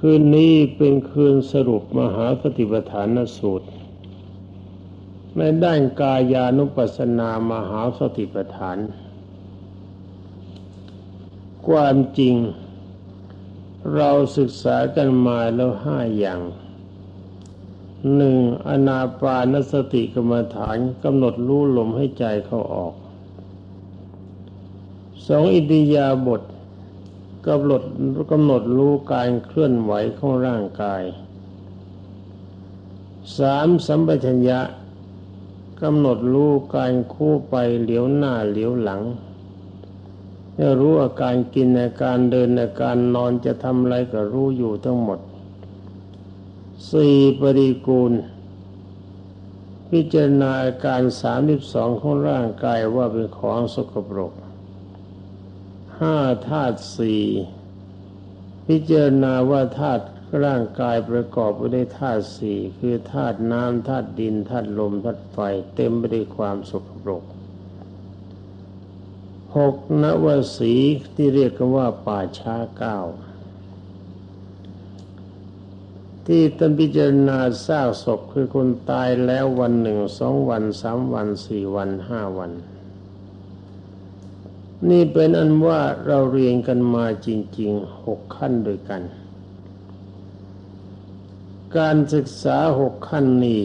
คืนนี้เป็นคืนสรุปมหาสติปัฏฐานสูตร ในด้านกายานุปัสสนามหาสติปัฏฐาน ความจริง เราศึกษากันมาแล้วห้าอย่างหนึ่งอนาปานสติกรรมฐานกำหนดรู้ลมให้ใจเข้าออกสองอิติยาบท กำหนดกำหนดรู้การเคลื่อนไหวของร่างกายสามสัมปชัญญะกำหนดรู้การคู่ไปเหลียวหน้าเหลียวหลังจะรู้อาการกินอาการเดินอาการนอนจะทำอะไรก็รู้อยู่ทั้งหมดสี่ปริกูล พิจารณาอาการสามสิบสองของร่างกายว่าเป็นของสกปรก ห้าธาตุสี่พิจารณาว่าธาตุร่างกายประกอบไปด้วยธาตุสี่คือธาตุน้ำธาตุดินธาตุลมธาตุไฟเต็มไปด้วยความสกปรกหกนวสีที่เรียกกันว่าป่าช้าเก้าที่ตันพิจารณาซากศพคือคนตายแล้ววันหนึ่งสองวันสามวันสี่วันห้าวัน นี่เป็นอันว่าเราเรียนกันมาจริงๆหกขั้นด้วยกัน การศึกษาหกขั้นนี้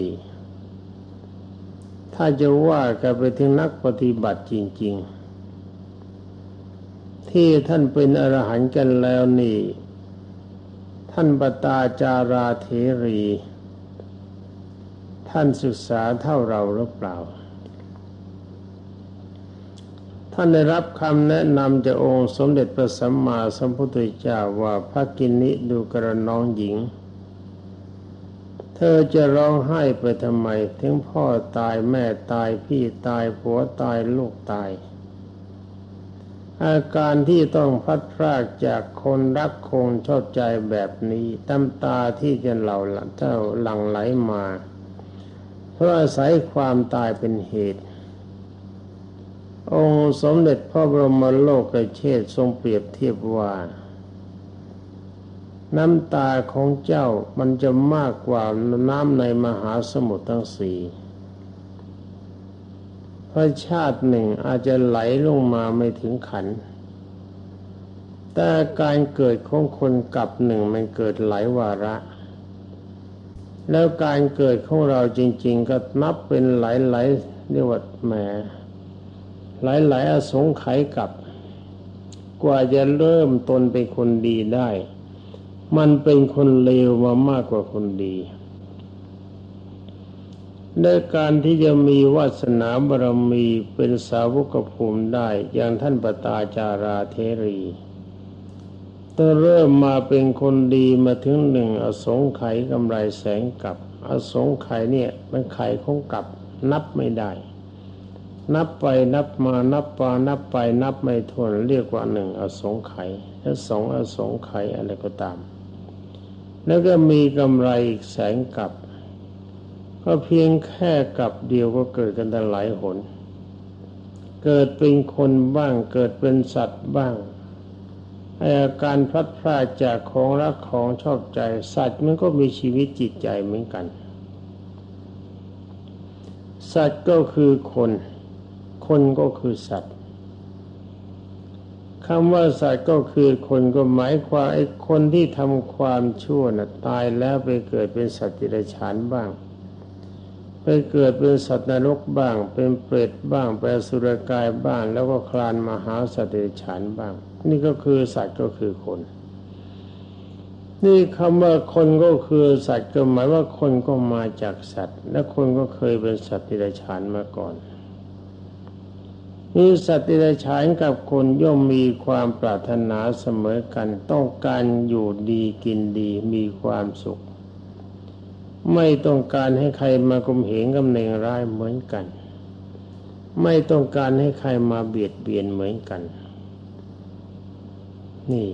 ถ้าจะว่ากันไปถึงนักปฏิบัติจริง ๆ ที่ท่านเป็นอรหันต์กันแล้วนี่ ท่านปตาจาราเทรี ท่านศึกษาเท่าเราหรือเปล่า ท่านได้รับคำแนะนำจากองค์สมเด็จพระสัมมาสัมพุทธเจ้าว่าพระกินิดูกระน้องหญิง เธอจะร้องไห้ไปทำไม ถึงพ่อตายแม่ตายพี่ตายผัวตายลูกตาย อาการที่ต้องพัดพรากจากคนรักคงชอบใจแบบนี้ตำตาที่จะเหล่าเจ้าหลั่งไหลมา เพราะอาศัยความตายเป็นเหตุ องค์สมเด็จพระบรมโลกเชษทรงเปรียบเทียบว่า น้ำตาของเจ้ามันจะมากกว่าน้ำในมหาสมุทรทั้งสี่เพราะชาติหนึ่งอาจจะไหลลงมาไม่ถึงขัน แต่การเกิดของคนกับหนึ่งมันเกิดหลายวาระ แล้วการเกิดของเราจริง ๆ ก็นับเป็นหลายๆเรียกว่าแหม หลายๆอสงไขยกับ กว่าจะเริ่มตนเป็นคนดีได้ มันเป็นคนเลวมามากกว่าคนดีในการที่จะมีวาสนาบารมีเป็นสาวกภูมิได้ อย่างท่านปตาจาราเทรีต้องเริ่มมาเป็นคนดีมาถึงหนึ่งอสงไขยกำไรแสงกับ อสงไขยเนี่ยเป็นไขยของกับนับไม่ได้ นับไปนับมานับปานับไปนับไม่ทวนเรียกว่าหนึ่งอสงไขยและสองอสงไขยอะไรก็ตาม แล้วก็มีกำไรอีกแสงกับ ก็เพียงแค่กับเดียวก็เกิดกันแต่หลายหน เกิดเป็นคนบ้างเกิดเป็นสัตว์บ้างอาการพลัดพรากจากของรักของชอบใจสัตว์มันก็มีชีวิตจิตใจเหมือนกัน สัตว์ก็คือคน คนก็คือสัตว์คำว่าสัตว์ก็คือคนก็หมายความไอ้คนที่ทำความชั่วน่ะตายแล้วไปเกิดเป็นสัตว์ติรฉานบ้าง ไปเกิดเป็นสัตว์นรกบ้าง เป็นเปรตบ้างเป็นสุรกายบ้าง แล้วก็คลานมาหาสัตว์เดรัจฉานบ้าง นี่ก็คือสัตว์ก็คือคน นี่คำว่าคนก็คือสัตว์ก็หมายว่าคนก็มาจากสัตว์ และคนก็เคยเป็นสัตว์เดรัจฉานมาก่อน นี่สัตว์เดรัจฉานกับคนย่อมมีความปรารถนาเสมอกัน ต้องการอยู่ดีกินดีมีความสุข ไม่ต้องการให้ใครมากลมเหงกับเนงร้ายเหมือนกัน ไม่ต้องการให้ใครมาเบียดเบียนเหมือนกัน นี่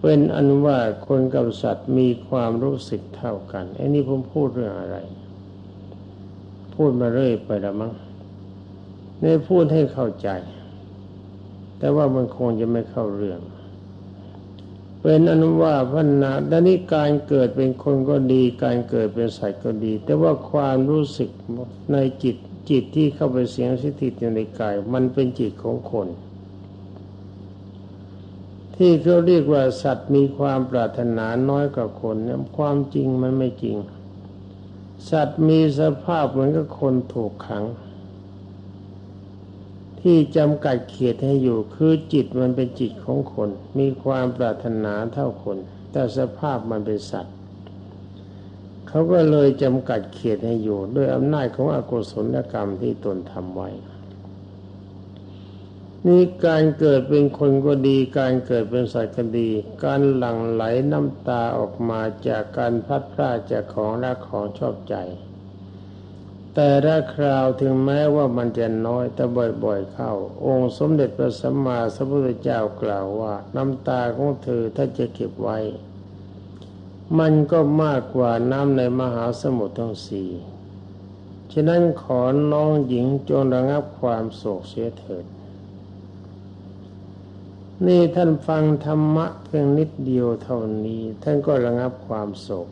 เป็นอันว่าคนกับสัตว์มีความรู้สึกเท่ากันไอ้นี่ผมพูดเรื่องอะไร พูดมาเรื่อยไปละมั้ง นี่พูดให้เข้าใจ แต่ว่ามันคงจะไม่เข้าเรื่อง เป็นอนุว่าพัฒนาดังนี้การเกิดเป็นคนก็ดี การเกิดเป็นสัตว์ก็ดี แต่ว่าความรู้สึกในจิตจิตที่เข้าไปเสียงสถิตอยู่ในกาย มันเป็นจิตของคน ที่เขาเรียกว่าสัตว์มีความปรารถนาน้อยกว่าคนเนี่ยความจริงมันไม่จริง สัตว์มีสภาพเหมือนกับคนถูกขัง ที่จำกัดเขตให้อยู่คือจิตมันเป็นจิตของคน มีความปรารถนาเท่าคน แต่สภาพมันเป็นสัตว์เขาก็เลยจำกัดเขตให้อยู่ ด้วยอำนาจของอกุศลกรรมที่ตนทำไว้นี่การเกิดเป็นคนก็ดี การเกิดเป็นสัตว์ก็ดี การหลั่งไหลน้ำตาออกมาจากการพัดพลาดจากของรักของชอบใจ แต่ละคราวถึงแม้ว่ามันจะน้อยแต่บ่อยๆเข้า องค์สมเด็จพระสัมมาสัมพุทธเจ้ากล่าวว่า น้ำตาของเธอถ้าจะเก็บไว้ มันก็มากกว่าน้ำในมหาสมุทรทั้งสี่ฉะนั้นขอน้องหญิงจงระงับความโศกเสียเถิด นี่ท่านฟังธรรมะเพียงนิดเดียวเท่านี้ ท่านก็ระงับความโศก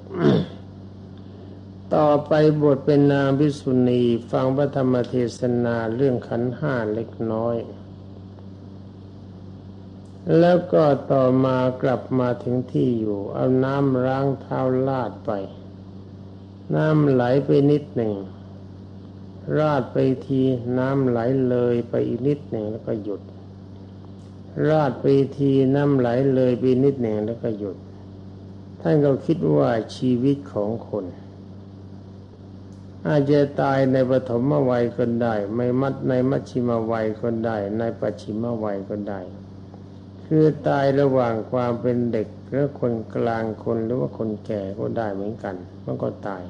ต่อไปบทเป็นนางพิสุณีฟังพระธรรมเทศนาเรื่องขันห้าเล็กน้อย แล้วก็ต่อมากลับมาถึงที่อยู่ เอาน้ำล้างเท้าลาดไป น้ำไหลไปนิดหนึ่ง ราดไปทีน้ำไหลเลยไปอีกนิดหนึ่งแล้วก็หยุด ราดไปทีน้ำไหลเลยไปนิดหนึ่งแล้วก็หยุด ท่านก็คิดว่าชีวิตของคน อาจจะตายในปฐมวัยก็ได้ ไม่มัดในมัชชิมวัยก็ได้ ในปัจฉิมวัยก็ได้ คือตายระหว่างความเป็นเด็กหรือคนกลางคนหรือว่าคนแก่ก็ได้เหมือนกัน มันก็ตาย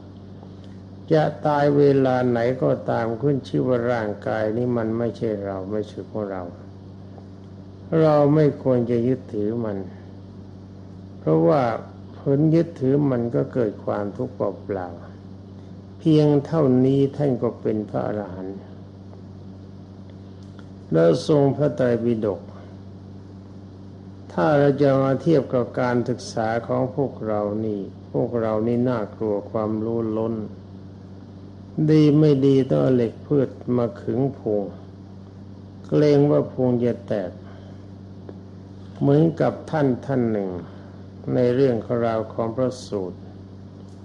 จะตายเวลาไหนก็ตามขึ้นชื่อว่าร่างกายนี้มันไม่ใช่เราไม่ใช่ของเรา เราไม่ควรจะยึดถือมัน เพราะว่าผลยึดถือมันก็เกิดความทุกข์เปล่า เพียงเท่านี้ท่านก็เป็นพระอรหันต์แล้วทรงพระไตรปิฎกถ้าเราจะมาเทียบกับการศึกษาของพวกเรานี่ พวกเรานี่น่ากลัวความรู้ล้น ดีไม่ดีต้องเหล็กพืชมาขึงพุงเกรงว่าพุงจะแตก เหมือนกับท่านท่านหนึ่ง ในเรื่องของเราของพระสูตร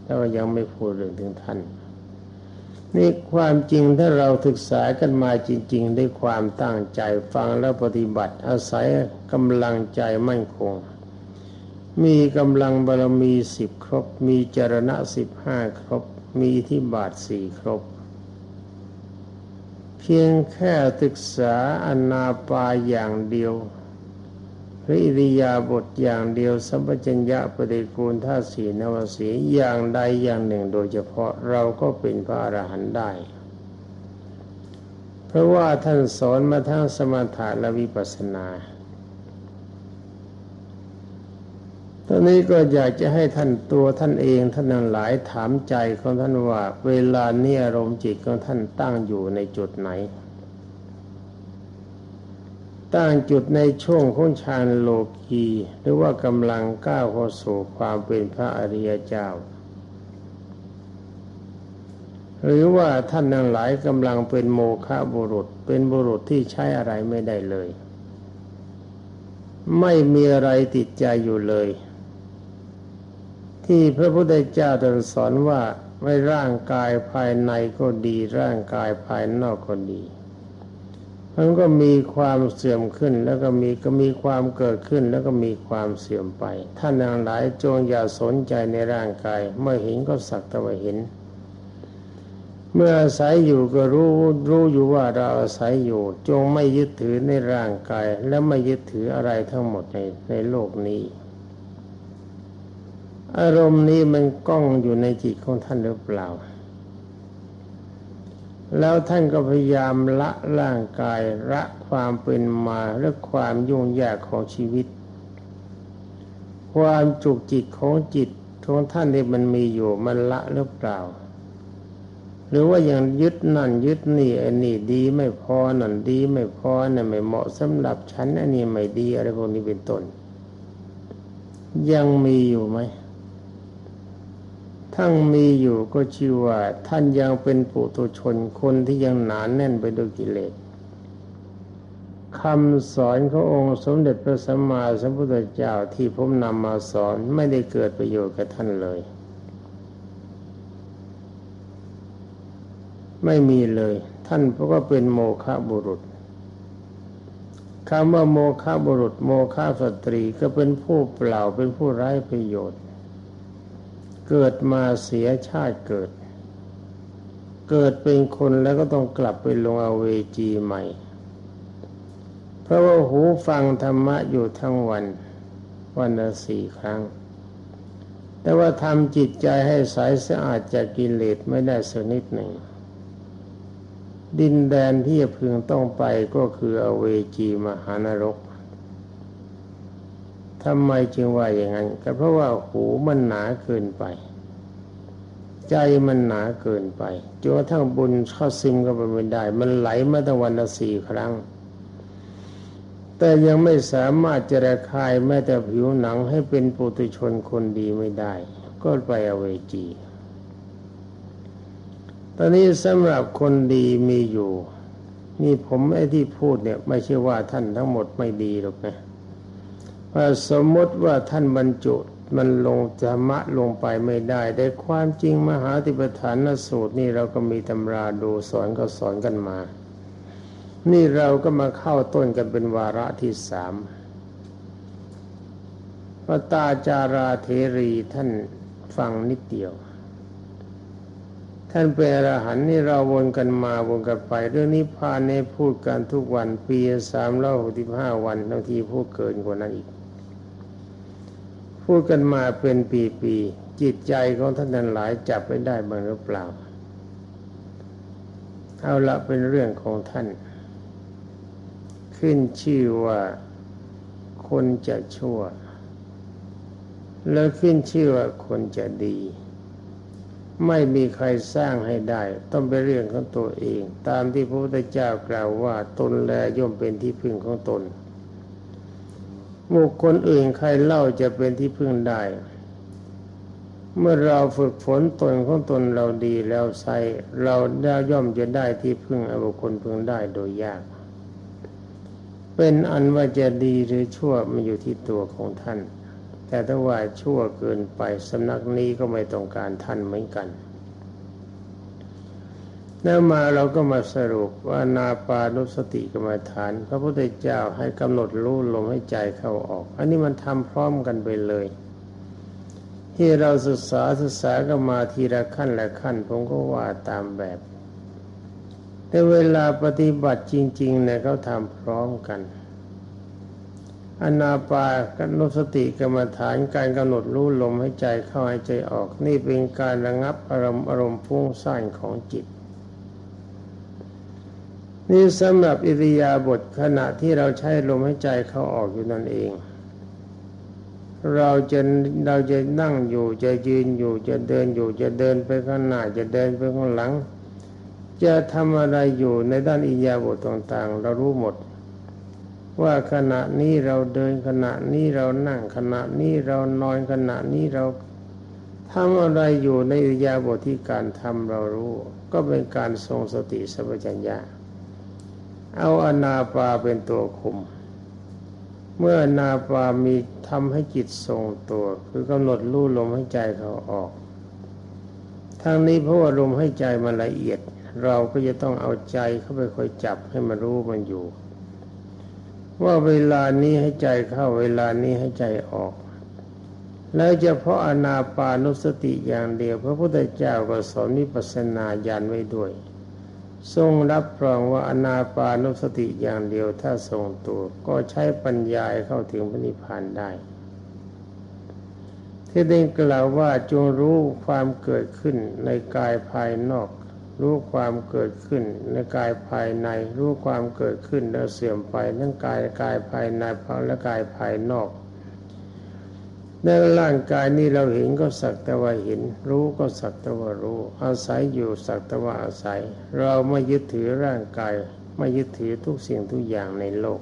แต่ว่ายังไม่พูดเรื่องถึงท่าน นี่ความจริงถ้าเราศึกษากันมาจริง ๆ ด้วยความตั้งใจฟังแล้วปฏิบัติ อาศัยกำลังใจมั่นคง มีกำลังบารมีสิบครบ มีจรณะสิบห้าครบ มีที่บาทสี่ครบ เพียงแค่ศึกษาอนาปาอย่างเดียว หรืออิริยาบถอย่างเดียวสัมปชัญญะปฏิกูลท่าสีนวสีอย่างใดอย่างหนึ่งโดยเฉพาะเราก็เป็นพระอรหันต์ได้ เพราะว่าท่านสอนมาทั้งสมถะและวิปัสสนาตอนนี้ก็อยากจะให้ท่านตัวท่านเองท่านทั้งหลายถามใจของท่านว่า เวลานี้อารมณ์จิตของท่านตั้งอยู่ในจุดไหน ตั้งจุดในช่วงของฌานโลกีหรือว่ากำลังก้าวเข้าสู่ความเป็นพระอริยเจ้า หรือว่าท่านทั้งหลายกำลังเป็นโมฆะบุรุษ เป็นบุรุษที่ใช้อะไรไม่ได้เลย ไม่มีอะไรติดใจอยู่เลย ที่พระพุทธเจ้าตรัสสอนว่าไม่ร่างกายภายในก็ดีร่างกายภายนอกก็ดี มันก็มีความเสื่อมขึ้น แล้วก็มีก็มีความเกิดขึ้น แล้วก็มีความเสื่อมไป ท่านทั้งหลายจงอย่าสนใจในร่างกาย เมื่อเห็นก็สักแต่ว่าเห็น เมื่ออาศัยอยู่ก็รู้รู้อยู่ว่าเราอาศัยอยู่ จงไม่ยึดถือในร่างกาย และไม่ยึดถืออะไรทั้งหมดในในโลกนี้ อารมณ์นี้มันก้องอยู่ในจิตของท่านหรือเปล่า แล้วท่านก็พยายามละร่างกายละความเป็นมาและความยุ่งยากของชีวิต ความจุกจิตของจิตของท่านที่มันมีอยู่มันละหรือเปล่า หรือว่ายังยึดนั่นยึดนี่อันนี้ดีไม่พอนั่นดีไม่พอนั่นไม่เหมาะสำหรับฉันอันนี้ไม่ดีอะไรพวกนี้เป็นต้นยังมีอยู่ไหม ทั้งมีอยู่ก็ชื่อว่า ท่านยังเป็นปุถุชนคนที่ยังหนานแน่นไปด้วยกิเลสคำสอนขององค์สมเด็จพระสัมมาสัมพุทธเจ้าที่ผมนำมาสอนไม่ได้เกิดประโยชน์กับท่านเลย ไม่มีเลย ท่านเพราะว่าเป็นโมฆะบุรุษคำว่าโมฆะบุรุษ โมฆะสตรีก็เป็นผู้เปล่าเป็นผู้ไร้ประโยชน์ เกิดมาเสียชาติเกิด เกิดเป็นคนแล้วก็ต้องกลับไปลงอเวจีใหม่ เพราะว่าหูฟังธรรมะอยู่ทั้งวัน วันละสี่ครั้ง แต่ว่าทำจิตใจให้ใสสะอาดจากกิเลสไม่ได้สักนิดหนึ่ง ดินแดนที่จะพึงต้องไปก็คืออเวจีมหานรก ทำไมจึงว่าอย่างนั้น ก็เพราะว่าหูมันหนาเกินไป ใจมันหนาเกินไปจนกระทั่งบุญเข้าซึมก็ไปไม่ได้ มันไหลมาตั้งวันละสี่ครั้ง แต่ยังไม่สามารถจะระคายแม้แต่ผิวหนังให้เป็นปุถุชนคนดีไม่ได้ ก็ไปอเวจี ตอนนี้สำหรับคนดีมีอยู่ นี่ผมไอ้ที่พูดเนี่ย ไม่ใช่ว่าท่านทั้งหมดไม่ดีหรอกนะ สมมติว่าท่านบรรจุมันลงธรรมะลงไปไม่ได้แต่ความจริงมหาติปฐานสูตรนี่เราก็มีตำราดูสอนก็สอนกันมา นี่เราก็มาเข้าต้นกันเป็นวาระที่สามพระตาจาราเทรีท่านฟังนิดเดียว ท่านเป็นอรหันต์นี่เราวนกันมาวนกันไป เรื่องนี้พานในพูดกันทุกวันปีสามร้อยหกสิบห้าวันบางทีพูดเกินกว่านั้นอีก พูดกันมาเป็นปีๆจิตใจของท่านนั้นหลายจับไม่ได้บ้างหรือเปล่า เอาละเป็นเรื่องของท่าน ขึ้นชื่อว่าคนจะชั่ว แล้วขึ้นชื่อว่าคนจะดี ไม่มีใครสร้างให้ได้ ต้องเป็นเรื่องของตัวเอง ตามที่พระพุทธเจ้ากล่าวว่าตนแลย่อมเป็นที่พึ่งของตน บุคคลอื่นใครเล่าจะเป็นที่พึ่งได้ เมื่อเราฝึกฝนตนของตนเราดีแล้วใส่เราได้ย่อมจะได้ที่พึ่งอบุคคลพึ่งได้โดยยาก เป็นอันว่าจะดีหรือชั่วมันอยู่ที่ตัวของท่าน แต่ถ้าว่าชั่วเกินไปสำนักนี้ก็ไม่ต้องการท่านเหมือนกัน แล้วมาเราก็มาสรุปว่านาปานุสติกรรมฐาน พระพุทธเจ้าให้กำหนดรู้ลมให้ใจเข้าออก อันนี้มันทำพร้อมกันไปเลย ที่เราศึกษาศึกษาก็มาทีละขั้นละขั้น ผมก็ว่าตามแบบ แต่เวลาปฏิบัติจริงๆเนี่ยเขาทำพร้อมกันอนาปากนุสติกรรมฐานการกำหนดรู้ลมให้ใจเข้าให้ใจออก นี่เป็นการระงับอารมณ์อารมณ์พุ่งสร้างของจิต นี่สำหรับอิริยาบถขณะที่เราใช้ลมให้ใจเข้าออกอยู่นั่นเอง เราจะเราจะนั่งอยู่จะยืนอยู่จะเดินอยู่จะเดินไปข้างหน้าจะเดินไปข้างหลัง จะทำอะไรอยู่ในด้านอิยาบทต่างๆ เรารู้หมด ว่าขณะนี้เราเดินขณะนี้เรานั่งขณะนี้เรานอนขณะนี้เราทำอะไรอยู่ในอิยาบทที่การทำเรารู้ ก็เป็นการทรงสติสัพพัญญา เอาอนาปาเป็นตัวคุม เมื่ออนาปามีทำให้จิตทรงตัว คือกำหนดรู้ลมให้ใจเขาออกทางนี้เพราะว่าลมให้ใจมันละเอียด เราก็จะต้องเอาใจเข้าไปคอยจับให้มันรู้มันอยู่ ว่าเวลานี้ให้ใจเข้าเวลานี้ให้ใจออก แล้วเฉพาะอนาปานุสติอย่างเดียว พระพุทธเจ้าก็สอนนิพพานาญาณไว้ด้วย ทรงรับรองว่าอนาปานุสติอย่างเดียวถ้าทรงตัว ก็ใช้ปัญญาเข้าถึงพระนิพพานได้ ที่ได้กล่าวว่าจงรู้ความเกิดขึ้นในกายภายนอก รู้ความเกิดขึ้นในกายภายใน รู้ความเกิดขึ้นแล้วเสื่อมไปทั้งกายกายภายในและกายภายนอก ในร่างกายนี้เราเห็นก็สักแต่ว่าเห็น รู้ก็สักแต่ว่ารู้ อาศัยอยู่สักแต่ว่าอาศัย เราไม่ยึดถือร่างกาย ไม่ยึดถือทุกสิ่งทุกอย่างในโลก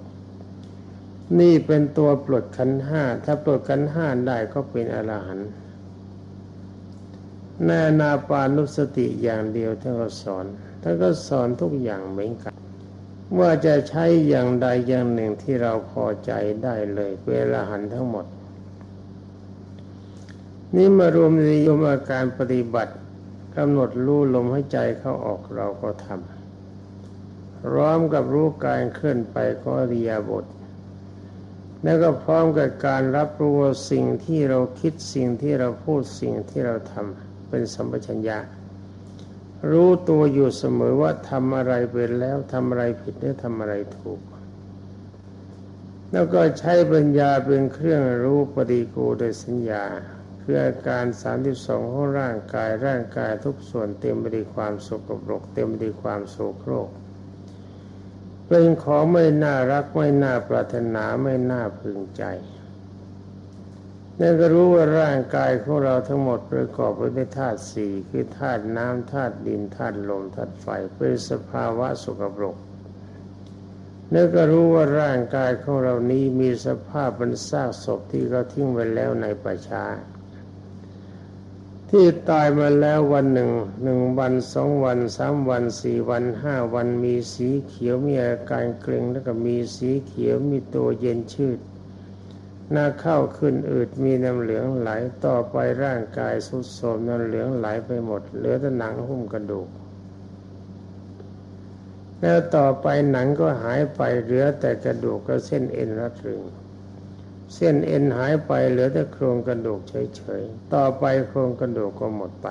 นี่เป็นตัวปลดขันห้า ถ้าปลดขันห้าได้ก็เป็นอรหันต์แน่นาปานุสติอย่างเดียวท่านก็สอนท่านก็สอนทุกอย่างเหมือนกันว่าจะใช้อย่างใดอย่างหนึ่งที่เราพอใจได้เลยเป็นอรหันต์ทั้งหมด นี่มารวมในยมอาการปฏิบัติกำหนดรู้ลมให้ใจเข้าออกเราก็ทำพร้อมกับรู้การเคลื่อนไปของอริยบท แล้วก็พร้อมกับการรับรู้สิ่งที่เราคิดสิ่งที่เราพูดสิ่งที่เราทำเป็นสัมปชัญญะ รู้ตัวอยู่เสมอว่าทำอะไรเป็นแล้วทำอะไรผิดหรือทำอะไรถูก แล้วก็ใช้ปัญญาเป็นเครื่องรู้ปฏิกูโดยสัญญา คืออาการสามที่สองของร่างกายร่างกายทุกส่วนเต็มไปด้วยความสกปรก เต็มไปด้วยความโศโครกเป็นของไม่น่ารักไม่น่าปรารถนาไม่น่าพึงใจนั่นก็รู้ว่าร่างกายของเราทั้งหมดประกอบไปด้วยธาตุสี่คือธาตุน้ำธาตุดินธาตุลมธาตุไฟเป็นสภาวะสกปรกนั่นก็รู้ว่าร่างกายของเรานี้มีสภาพเป็นซากศพที่เขาทิ้งไว้แล้วในป่าช้า ที่ตายมาแล้ววันหนึ่งหนึ่งวันสองวันสามวันสี่วันห้าวันมีสีเขียวมีอาการเกร็งแล้วก็มีสีเขียวมีตัวเย็นชืดหน้าเข้าขึ้นอืดมีน้ำเหลืองไหลต่อไปร่างกายสุดโทมน้ำเหลืองไหลไปหมด เหลือแต่หนังหุ้มกระดูก แล้วต่อไปหนังก็หายไปเหลือแต่กระดูกก็เส้นเอ็นรัดรึง เส้นเอ็นหายไปเหลือแต่โครงกระดูกเฉยๆ ต่อไปโครงกระดูกก็หมดไป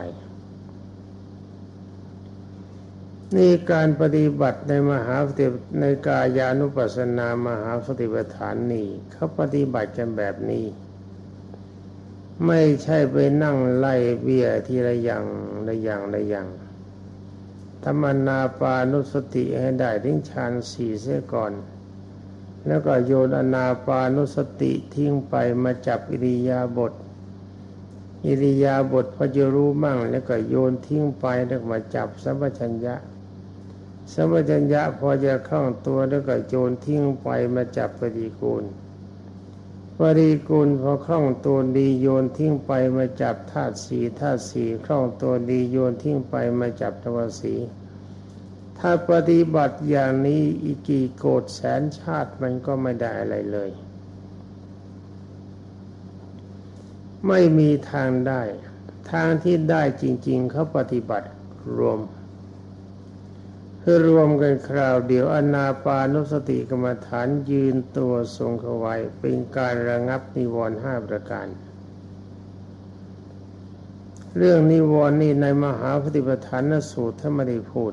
นี่การปฏิบัติในมหาสติในกายานุปัสสนามหาสติปัฏฐานนี่เขาปฏิบัติกันแบบนี้ ไม่ใช่ไปนั่งไล่เบี้ยทีละอย่างละอย่างละอย่างธรรมนาปานุสติให้ได้ทิ้งฌานสี่เสียก่อน แล้วก็โยนอนาปานุสติทิ้งไปมาจับอิริยาบถอิริยาบถพอจะรู้มั่ง แล้วก็โยนทิ้งไปแล้วมาจับสัมปชัญญะสัมปชัญญะพอจะคล่องตัวแล้วก็โยนทิ้งไปมาจับปฏิกูลปฏิกูลพอคล่องตัวดีโยนทิ้งไปมาจับธาตุสีธาตุสีคล่องตัวดีโยนทิ้งไปมาจับทวสี ถ้าปฏิบัติอย่างนี้อีกกี่โกดแสนชาติมันก็ไม่ได้อะไรเลย ไม่มีทางได้ ทางที่ได้จริง ๆเขาปฏิบัติรวมคือรวมกันคราวเดียวอนาปานุสติกรรมฐานยืนตัวทรงเขาไว้เป็นการระงับนิวรณ์ห้าประการ เรื่องนิวรณ์นี่ในมหาปฏิปทานสูตรท่านไม่ได้พูด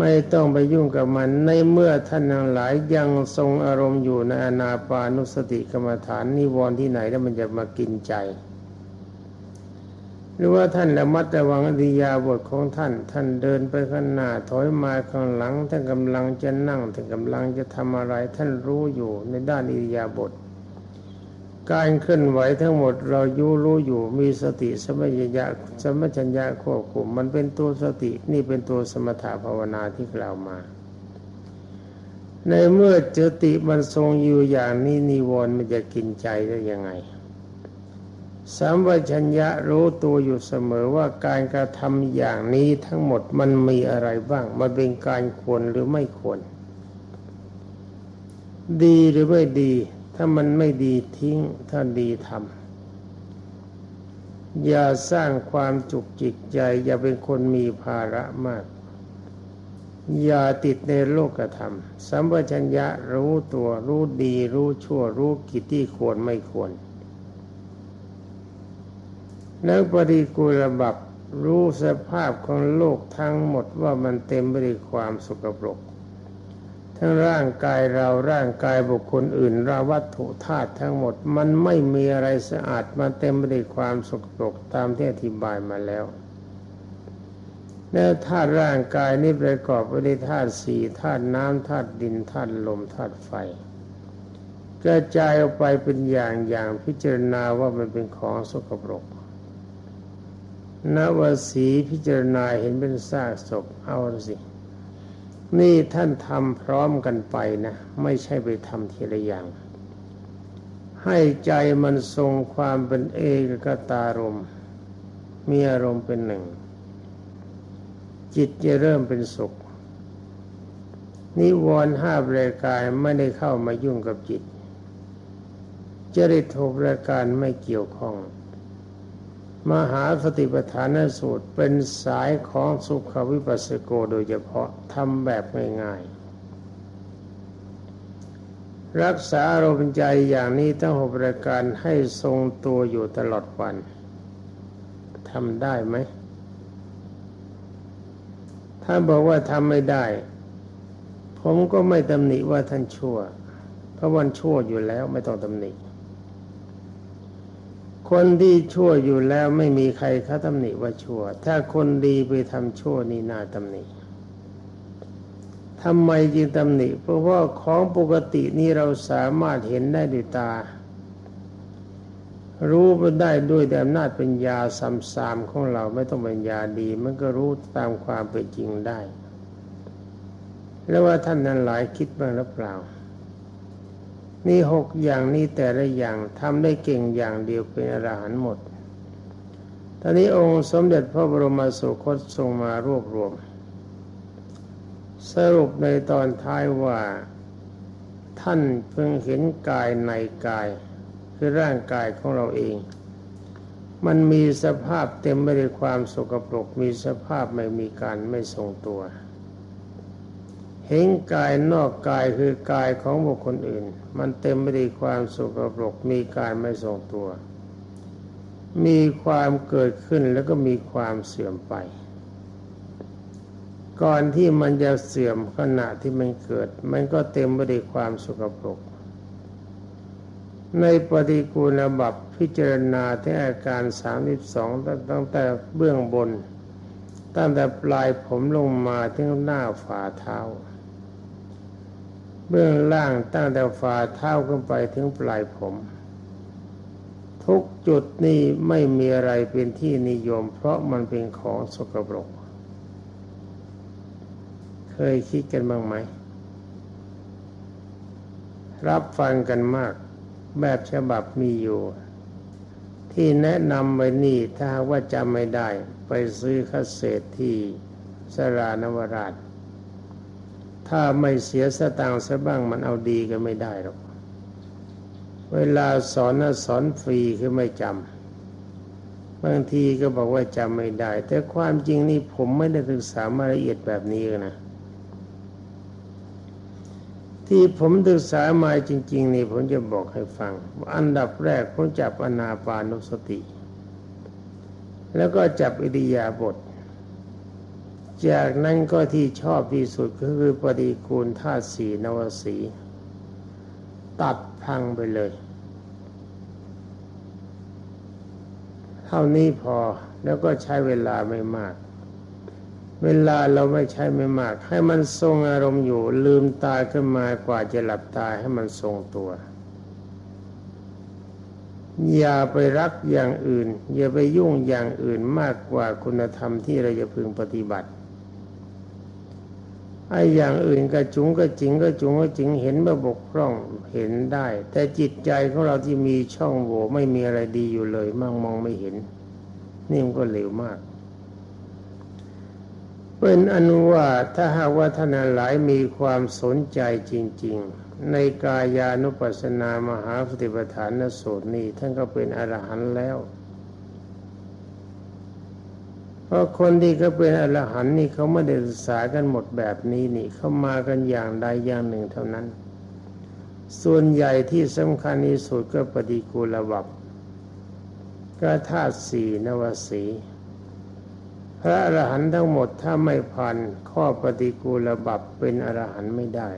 ไม่ต้องไปยุ่งกับมัน ในเมื่อท่านทั้งหลายยังทรงอารมณ์อยู่ในอนาปานุสติกรรมฐานนิวรณ์ที่ไหนแล้วมันจะมากินใจ หรือว่าท่านระมัดระวังอริยาบทของท่าน ท่านเดินไปข้างหน้าถอยมาข้างหลังท่านกำลังจะนั่งท่านกำลังจะทำอะไร ท่านรู้อยู่ในด้านอริยาบท การเคลื่อนไหวทั้งหมดเรายูรู้อยู่มีสติสมัญญะสมัญญะควบคุมมันเป็นตัวสตินี่เป็นตัวสมถะภาวนาที่กล่าวมา ในเมื่อเจติมันทรงอยู่อย่างนี้นิวรณ์มันจะกินใจได้ยังไงสัมปชัญญะรู้ตัวอยู่เสมอว่าการกระทำอย่างนี้ทั้งหมดมันมีอะไรบ้าง มันเป็นการควรหรือไม่ควร ดีหรือไม่ดี ถ้ามันไม่ดีทิ้ง ถ้าดีทำอย่าสร้างความจุกจิกใจ อย่าเป็นคนมีภาระมาก อย่าติดในโลกธรรม สัมปชัญญะรู้ตัวรู้ดี รู้ชั่ว รู้กิจที่ควรไม่ควร แล้วปฏิกูลบับรู้สภาพของโลกทั้งหมดว่ามันเต็มไปด้วยความสกปรก ทั้งร่างกายเราร่างกายบุคคลอื่นราวัตถุธาตุทั้งหมด มันไม่มีอะไรสะอาดมันเต็มไปด้วยความสกปรกตามที่อธิบายมาแล้วแล้วธาตุร่างกายนี้ประกอบไปด้วยธาตุสี่ธาตุน้ำธาตุดินธาตุลมธาตุไฟกระจายออกไปเป็นอย่างอย่างพิจารณาว่ามันเป็นของสกปรกนวสีพิจารณาเห็นเป็นซากศพเอาสิ นี่ท่านทำพร้อมกันไปนะ ไม่ใช่ไปทำทีละอย่าง ให้ใจมันทรงความเป็นเอกกตารมมีอารมณ์เป็นหนึ่ง จิตจะเริ่มเป็นสุข นิวรณ์ห้าบรายการไม่ได้เข้ามายุ่งกับจิตจริตหกรายการไม่เกี่ยวข้อง มหาสติปัฏฐานสูตรเป็นสายของสุขวิปัสสโกโดยเฉพาะทำแบบง่ายๆรักษาอารมณ์ใจอย่างนี้ทั้งหกรายการให้ทรงตัวอยู่ตลอดวันทำได้ไหมถ้าบอกว่าทำไม่ได้ ผมก็ไม่ตำหนิว่าท่านชั่ว เพราะวันชั่วอยู่แล้วไม่ต้องตำหนิ คนที่ชั่วอยู่แล้วไม่มีใครเขาตำหนิว่าชั่ว ถ้าคนดีไปทำชั่วนี่น่าตำหนิทำไมจึงตำหนิ เพราะว่าของปกตินี่เราสามารถเห็นได้ด้วยตา รู้มันได้ด้วยแต่อำนาจปัญญาสามสามของเราไม่ต้องปัญญาดี มันก็รู้ตามความเป็นจริงได้ แล้วว่าท่านนั้นหลายคิดบ้างหรือเปล่า นี่หกอย่างนี้แต่ละอย่างทำได้เก่งอย่างเดียวเป็นอรหันต์หมด ตอนนี้องค์สมเด็จพระบรมสุคตทรงมารวบรวม สรุปในตอนท้ายว่า ท่านเพิ่งเห็นกายในกาย คือร่างกายของเราเอง มันมีสภาพเต็มไปด้วยความสกปรกมีสภาพไม่มีการไม่ทรงตัว เห็นกายนอกกายคือกายของบุคคลอื่น มันเต็มไปด้วยความสุกปรกมีการไม่ทรงตัว มีความเกิดขึ้นแล้วก็มีความเสื่อมไป ก่อนที่มันจะเสื่อมขณะที่มันเกิด มันก็เต็มไปด้วยความสุกปรกในปฏิกูลบับพิจารณาที่อาการสามสิบสองตั้งแต่เบื้องบน ตั้งแต่ปลายผมลงมาถึงหน้าฝ่าเท้า เบื้องล่างตั้งแต่ฝ่าเท้าขึ้นไปถึงปลายผม ทุกจุดนี้ไม่มีอะไรเป็นที่นิยม เพราะมันเป็นของสกปรก เคยคิดกันบ้างไหม รับฟังกันมาก แบบฉบับมีอยู่ ที่แนะนำไว้นี่ถ้าว่าจำไม่ได้ ไปซื้อคาเศษที่สรานวราช ถ้าไม่เสียสตางค์ซะบ้างมันเอาดีก็ไม่ได้หรอก เวลาสอนนะสอนฟรีคือไม่จำบางทีก็บอกว่าจำไม่ได้ แต่ความจริงนี่ผมไม่ได้ศึกษามาละเอียดแบบนี้นะที่ผมศึกษามาจริง ๆ นี่ผมจะบอกให้ฟัง อันดับแรกผมจับอนาปานุสติ แล้วก็จับอิริยาบถ จากนั้นก็ที่ชอบที่สุดก็คือปฏิกูลธาตุสีนวสี ตัดพังไปเลย เท่านี้พอแล้วก็ใช้เวลาไม่มาก เวลาเราไม่ใช้ไม่มาก ให้มันทรงอารมณ์อยู่ลืมตาขึ้นมากว่าจะหลับตาให้มันทรงตัวอย่าไปรักอย่างอื่น อย่าไปยุ่งอย่างอื่นมากกว่าคุณธรรมที่เราจะพึงปฏิบัติ ไอ้อย่างอื่นก็จุงก็จริงก็จุงก็จริงเห็นว่าบกพร่องเห็นได้ แต่จิตใจของเราที่มีช่องโหว่ไม่มีอะไรดีอยู่เลยมั่งมองไม่เห็น นี่มันก็เลวมากเป็นอนุว่าถ้าหากว่าท่านหลายมีความสนใจจริง ๆ ในกายานุปัสสนามหาปฏิปทานสูตรนี้ท่านก็เป็นอรหันต์แล้ว เพราะคนที่เขาเป็นอรหันต์นี่เขาไม่ได้ศึกษากันหมดแบบนี้นี่เขามากันอย่างใดอย่างหนึ่งเท่านั้น ส่วนใหญ่ที่สำคัญที่สุดก็ปฏิกูลบับก็ธาตุสี่นวสีพระอรหันต์ทั้งหมดถ้าไม่ผ่านข้อปฏิกูลบับเป็นอรหันต์ไม่ได้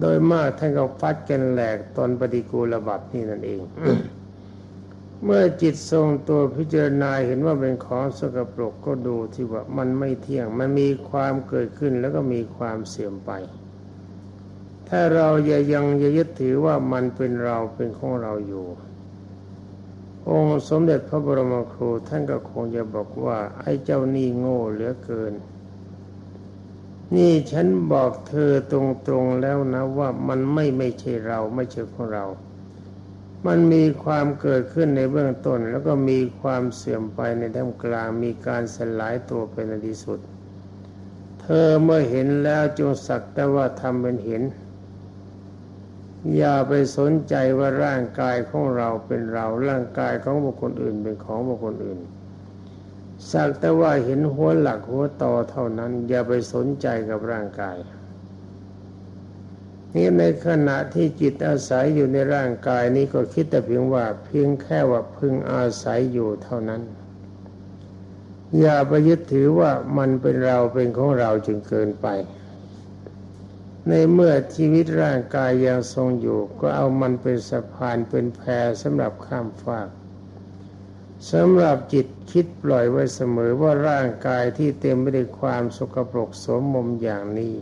โดยมากท่านก็ฟัดกันแหลกตอนปฏิกูลบับนี่นั่นเอง เมื่อจิตทรงตัวพิจารณาเห็นว่าเป็นของสกปรกก็ดูที่ว่ามันไม่เที่ยง มันมีความเกิดขึ้นแล้วก็มีความเสื่อมไป ถ้าเราอย่ายังอย่ายึดถือว่ามันเป็นเราเป็นของเราอยู่ องค์สมเด็จพระบรมครูท่านก็คงจะบอกว่า ไอ้เจ้านี่โง่เหลือเกิน นี่ฉันบอกเธอตรงๆแล้วนะว่ามันไม่ไม่ใช่เราไม่ใช่ของเรา มันมีความเกิดขึ้นในเบื้องต้น แล้วก็มีความเสื่อมไปในท่ามกลางมีการสลายตัวเป็นที่สุด เธอเมื่อเห็นแล้วจงสักแต่ว่าทำเป็นเห็น อย่าไปสนใจว่าร่างกายของเราเป็นเราร่างกายของบุคคลอื่นเป็นของบุคคลอื่น สักแต่ว่าเห็นหัวหลักหัวต่อเท่านั้น อย่าไปสนใจกับร่างกาย นี่ในขณะที่จิตอาศัยอยู่ในร่างกายนี้ก็คิดแต่เพียงว่าเพียงแค่ว่าพึงอาศัยอยู่เท่านั้น อย่าไปยึดถือว่ามันเป็นเราเป็นของเราจึงเกินไป ในเมื่อชีวิตร่างกายยังทรงอยู่ ก็เอามันเป็นสะพานเป็นแพสำหรับข้ามฟากสำหรับจิตคิดปล่อยไว้เสมอว่าร่างกายที่เต็มไปด้วยความสกปรกสมมมอย่างนี้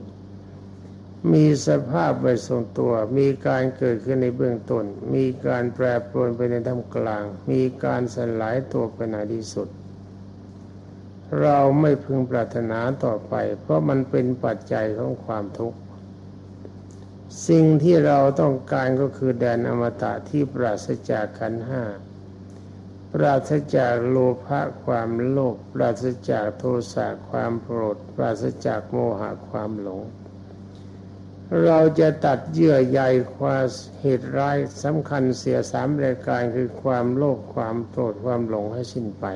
มีสภาพไว้ทรงตัว มีการเกิดขึ้นในเบื้องต้น มีการแปรปรวนไปในท่ามกลาง มีการสลายตัวไปในที่สุด เราไม่พึงปรารถนาต่อไป เพราะมันเป็นปัจจัยของความทุกข์ สิ่งที่เราต้องการก็คือแดนอมตะที่ปราศจากขันห้า ปราศจากโลภะความโลภ ปราศจากโทสะความโกรธ ปราศจากโมหะความหลง เราจะตัดเยื่อใยความเหตุร้ายสำคัญเสียสามรายการคือความโลภความโกรธความหลงให้สิ้นไป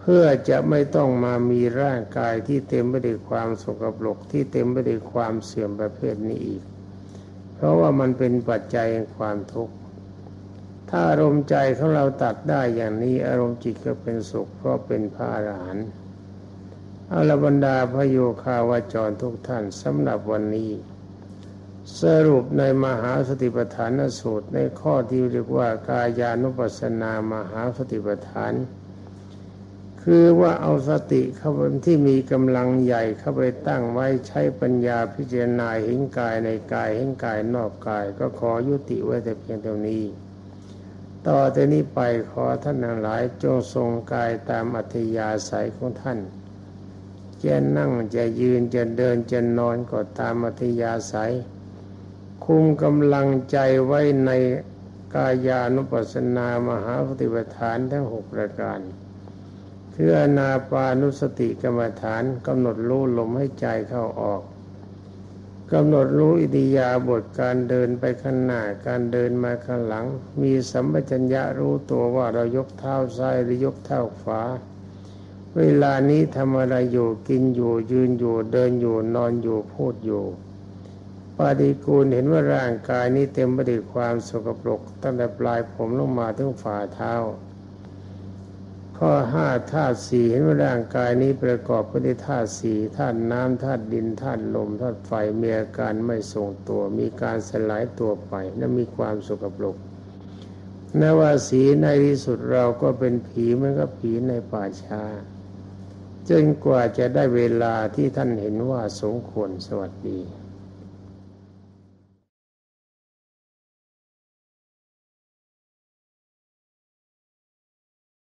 เพื่อจะไม่ต้องมามีร่างกายที่เต็มไปด้วยความสกปรกที่เต็มไปด้วยความเสื่อมประเภทนี้อีก เพราะว่ามันเป็นปัจจัยแห่งความทุกข์ถ้าอารมณ์ใจของเราตัดได้อย่างนี้อารมณ์จิตก็เป็นสุขเพราะเป็นพระอรหันต์ อรบรรดาพโยคาวาจรทุกท่านสำหรับวันนี้ สรุปในมหาสติปัฏฐานสูตรในข้อที่เรียกว่ากายานุปัสสนามหาสติปัฏฐาน คือว่าเอาสติเข้าไปที่มีกำลังใหญ่เข้าไปตั้งไว้ใช้ปัญญาพิจารณาเห็นกายในกายเห็นกายนอกกาย ก็ขอยุติไว้แต่เพียงเท่านี้ต่อแต่นี้ไปขอท่านทั้งหลายจงทรงกายตามอัธยาศัยของท่าน จะนั่งจะยืนจะเดินจะนอนก็ตามอัธยาศัย คุมกำลังใจไว้ในกายานุปัสสนามหาปฏิปทานทั้งหกประการคืออนาปานุสติกรรมฐานกำหนดรู้ลมให้ใจเข้าออกกำหนดรู้อิทยาบทการเดินไปข้างหน้าการเดินมาข้างหลัง มีสัมปชัญญะรู้ตัวว่าเรายกเท้าซ้ายหรือยกเท้าขวา เวลานี้ทำอะไรอยู่กินอยู่ยืนอยู่เดินอยู่นอนอยู่พูดอยู่ปาฏิกูลเห็นว่าร่างกายนี้เต็มไปด้วยความสกปรกตั้งแต่ปลายผมลงมาถึงฝ่าเท้า ข้อห้าธาตุสี่เห็นว่าร่างกายนี้ประกอบไปด้วยธาตุสี่ธาตุน้ำธาตุดินธาตุลมธาตุไฟมีอาการไม่ทรงตัว มีการสลายตัวไปและมีความสกปรกนว่าสีในที่สุดเราก็เป็นผีเหมือนกับผีในป่าช้า จนกว่าจะได้เวลาที่ท่านเห็นว่าสมควรสวัสดี